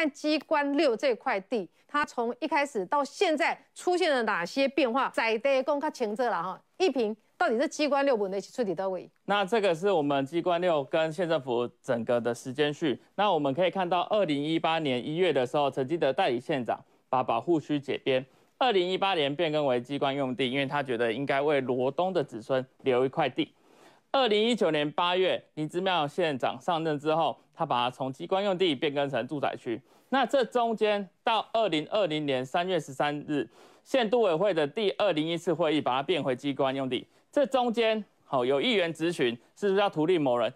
看机关六这块地，它从一开始到现在出现了哪些变化？在地公较清楚了哈，一平到底是机关六本的出地到位？那这个是我们机关六跟县政府整个的时间序。那我们可以看到，二零一八年一月的时候，曾经的代理县长把保护区解编，二零一八年变更为机关用地，因为他觉得应该为罗东的子孙留一块地。二零一九年八月，林姿妙县长上任之后，他把它从机关用地变更成住宅区。那这中间到二零二零年三月十三日，县都委会的第二零一次会议把它变回机关用地。这中间好有议员质询，是不是要图利某人，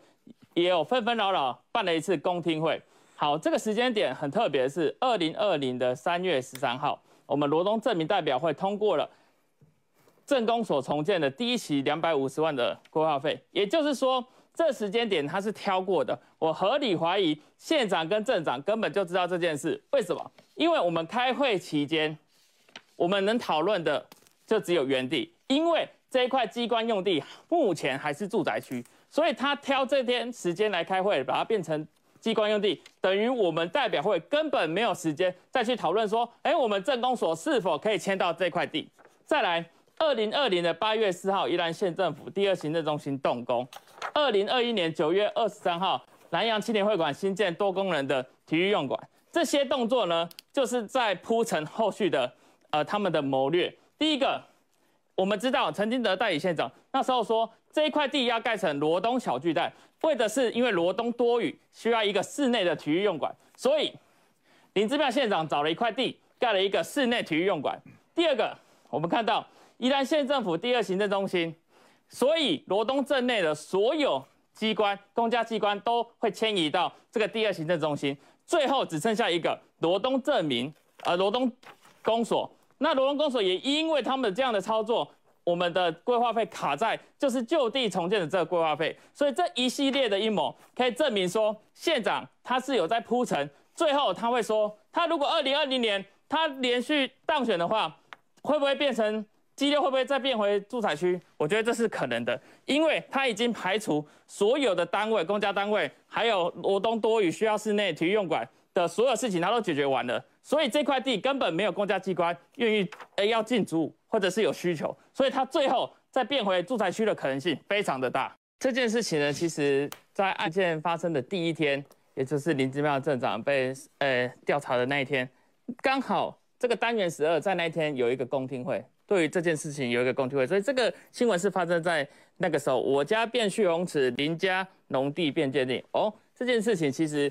也有纷纷扰扰办了一次公听会。好，这个时间点很特别是二零二零的三月十三号，我们罗东镇民代表会通过了。镇公所重建的第一期两百五十万的规划费，也就是说，这时间点他是挑过的。我合理怀疑县长跟镇长根本就知道这件事。为什么？因为我们开会期间，我们能讨论的就只有原地，因为这一块机关用地目前还是住宅区，所以他挑这天时间来开会，把它变成机关用地，等于我们代表会根本没有时间再去讨论说，哎，我们镇公所是否可以迁到这块地？再来。二零二零的八月四号，宜兰县政府第二行政中心动工。二零二一年九月二十三号，南洋青年会馆新建多功能的体育用馆。这些动作呢，就是在铺陈后续的呃他们的谋略。第一个，我们知道陈金德代理县长那时候说，这一块地要盖成罗东小巨蛋，为的是因为罗东多雨，需要一个室内的体育用馆，所以林姿妙县长找了一块地，盖了一个室内体育用馆。第二个，我们看到。宜兰县政府第二行政中心，所以罗东镇内的所有机关、公家机关都会迁移到这个第二行政中心，最后只剩下一个罗东镇民，呃，罗东公所。那罗东公所也因为他们这样的操作，我们的规划费卡在就是就地重建的这个规划费，所以这一系列的阴谋可以证明说，县长他是有在铺陈，最后他会说，他如果二零二零年他连续当选的话，会不会变成？机六会不会再变回住宅区？我觉得这是可能的，因为他已经排除所有的单位、公家单位，还有罗东多雨需要室内体育用馆的所有事情，他都解决完了。所以这块地根本没有公家机关愿意诶要进驻，或者是有需求，所以他最后再变回住宅区的可能性非常的大。这件事情呢，其实在案件发生的第一天，也就是林姿妙镇长被呃调查的那一天，刚好这个单元十二在那一天有一个公听会。对于这件事情有一个公听会，所以这个新闻是发生在那个时候。我家变蓄洪池，邻家农地变鉴定。哦，这件事情其实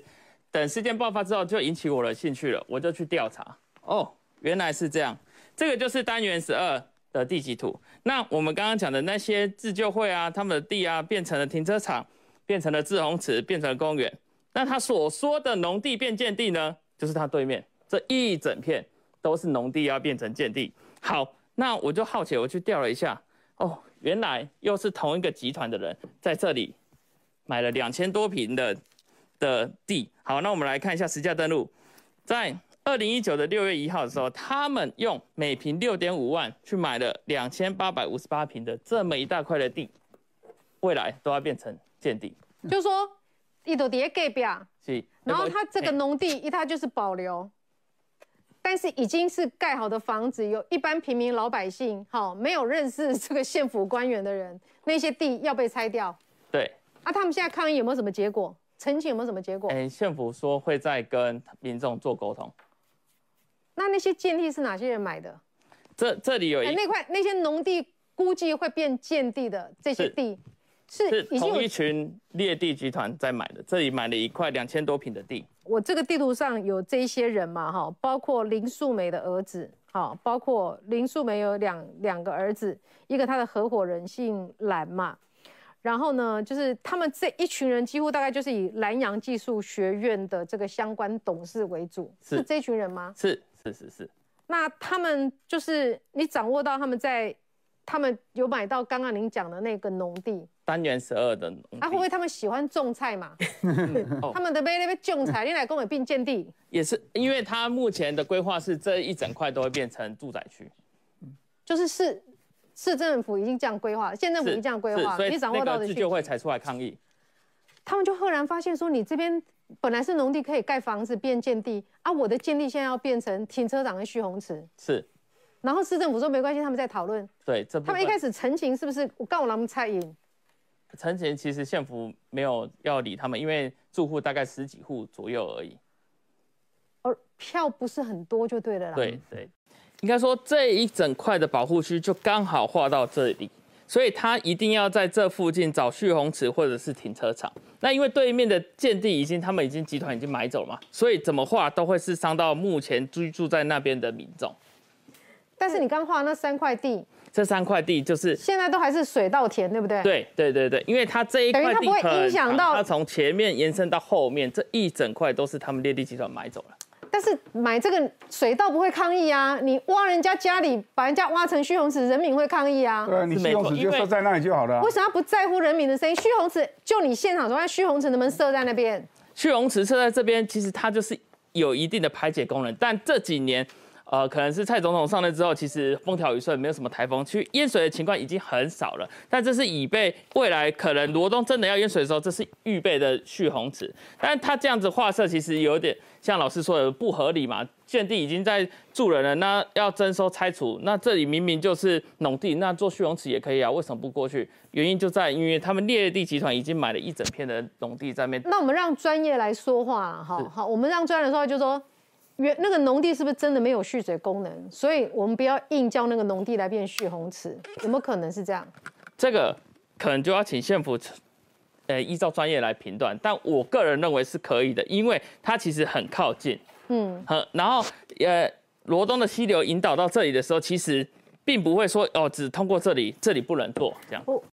等事件爆发之后就引起我的兴趣了，我就去调查。哦，原来是这样。这个就是单元十二的地籍图。那我们刚刚讲的那些自救会啊，他们的地啊，变成了停车场，变成了滞洪池，变成了公园。那他所说的农地变鉴地呢，就是他对面这一整片都是农地要变成鉴地。好。那我就好奇，我去调了一下，哦，原来又是同一个集团的人在这里买了两千多平的的地。好，那我们来看一下实价登录，在二零一九的六月一号的时候，他们用每平六点五万去买了两千八百五十八平的这么一大块的地，未来都要变成建地。就是说，一朵叠盖表，是，然后他这个农地一，他就是保留。但是已经是盖好的房子，有一般平民老百姓，好没有认识这个县府官员的人，那些地要被拆掉。对。啊，他们现在抗议有没有什么结果？澄清有没有什么结果？哎，县府说会再跟民众做沟通。那那些建地是哪些人买的？这这里有一那块那些农地，估计会变建地的这些地。是，是同一群劣地集团在买的，这里买了一块两千多平的地。我这个地图上有这些人嘛，哈，包括林素梅的儿子，哈，包括林素梅有两两个儿子，一个他的合伙人姓蓝嘛，然后呢，就是他们这一群人几乎大概就是以南洋技术学院的这个相关董事为主，是，是这群人吗？是是是是。那他们就是你掌握到他们在，他们有买到刚刚您讲的那个农地。单元十二的啊，会不会他们喜欢种菜嘛？他们的被那边种菜，你来跟我并建地，也是因为他目前的规划是这一整块都会变成住宅区，就是市市政府已经这样规划，县政府已经这样规划，所以你掌握到的自救会才出来抗议，他们就赫然发现说，你这边本来是农地可以盖房子变建地啊，我的建地现在要变成停车场跟蓄洪池。是。然后市政府说没关系，他们在讨论。对，这他们一开始陈情是不是？我告我他们蔡英。陈前其实县府没有要理他们，因为住户大概十几户左右而已。而票不是很多就对了啦。对对，应该说这一整块的保护区就刚好划到这里，所以他一定要在这附近找蓄洪池或者是停车场。那因为对面的建地已经他们已经集团已经买走了嘛，所以怎么划都会是伤到目前居住在那边的民众。但是你刚画那三块地，这三块地就是现在都还是水稻田，对不对？对对对对，因为它这一块地它不会影响到它从前面延伸到后面这一整块都是他们劣地集团买走了。但是买这个水稻不会抗议啊，你挖人家家里，把人家挖成蓄洪池，人民会抗议啊。对，你蓄洪池就设在那里就好了。为什么不在乎人民的声音？蓄洪池就你现场说，那蓄洪池能不能设在那边？蓄洪池设在这边，其实它就是有一定的排解功能，但这几年。呃，可能是蔡总统上任之后，其实风调雨顺，没有什么台风，其实淹水的情况已经很少了。但这是以备未来可能罗东真的要淹水的时候，这是预备的蓄洪池。但是他这样子划设，其实有点像老师说的不合理嘛。建地已经在住人了，那要征收拆除，那这里明明就是农地，那做蓄洪池也可以啊，为什么不过去？原因就在因为他们列地集团已经买了一整片的农地在那边。那我们让专业来说话，哈好，我们让专业来说话，就是说。原那个农地是不是真的没有蓄水功能？所以我们不要硬叫那个农地来变蓄洪池，有没有可能是这样？这个可能就要请县府，呃，依照专业来评断。但我个人认为是可以的，因为它其实很靠近，嗯，很然后呃，罗东的溪流引导到这里的时候，其实并不会说哦，只通过这里，这里不能做这样。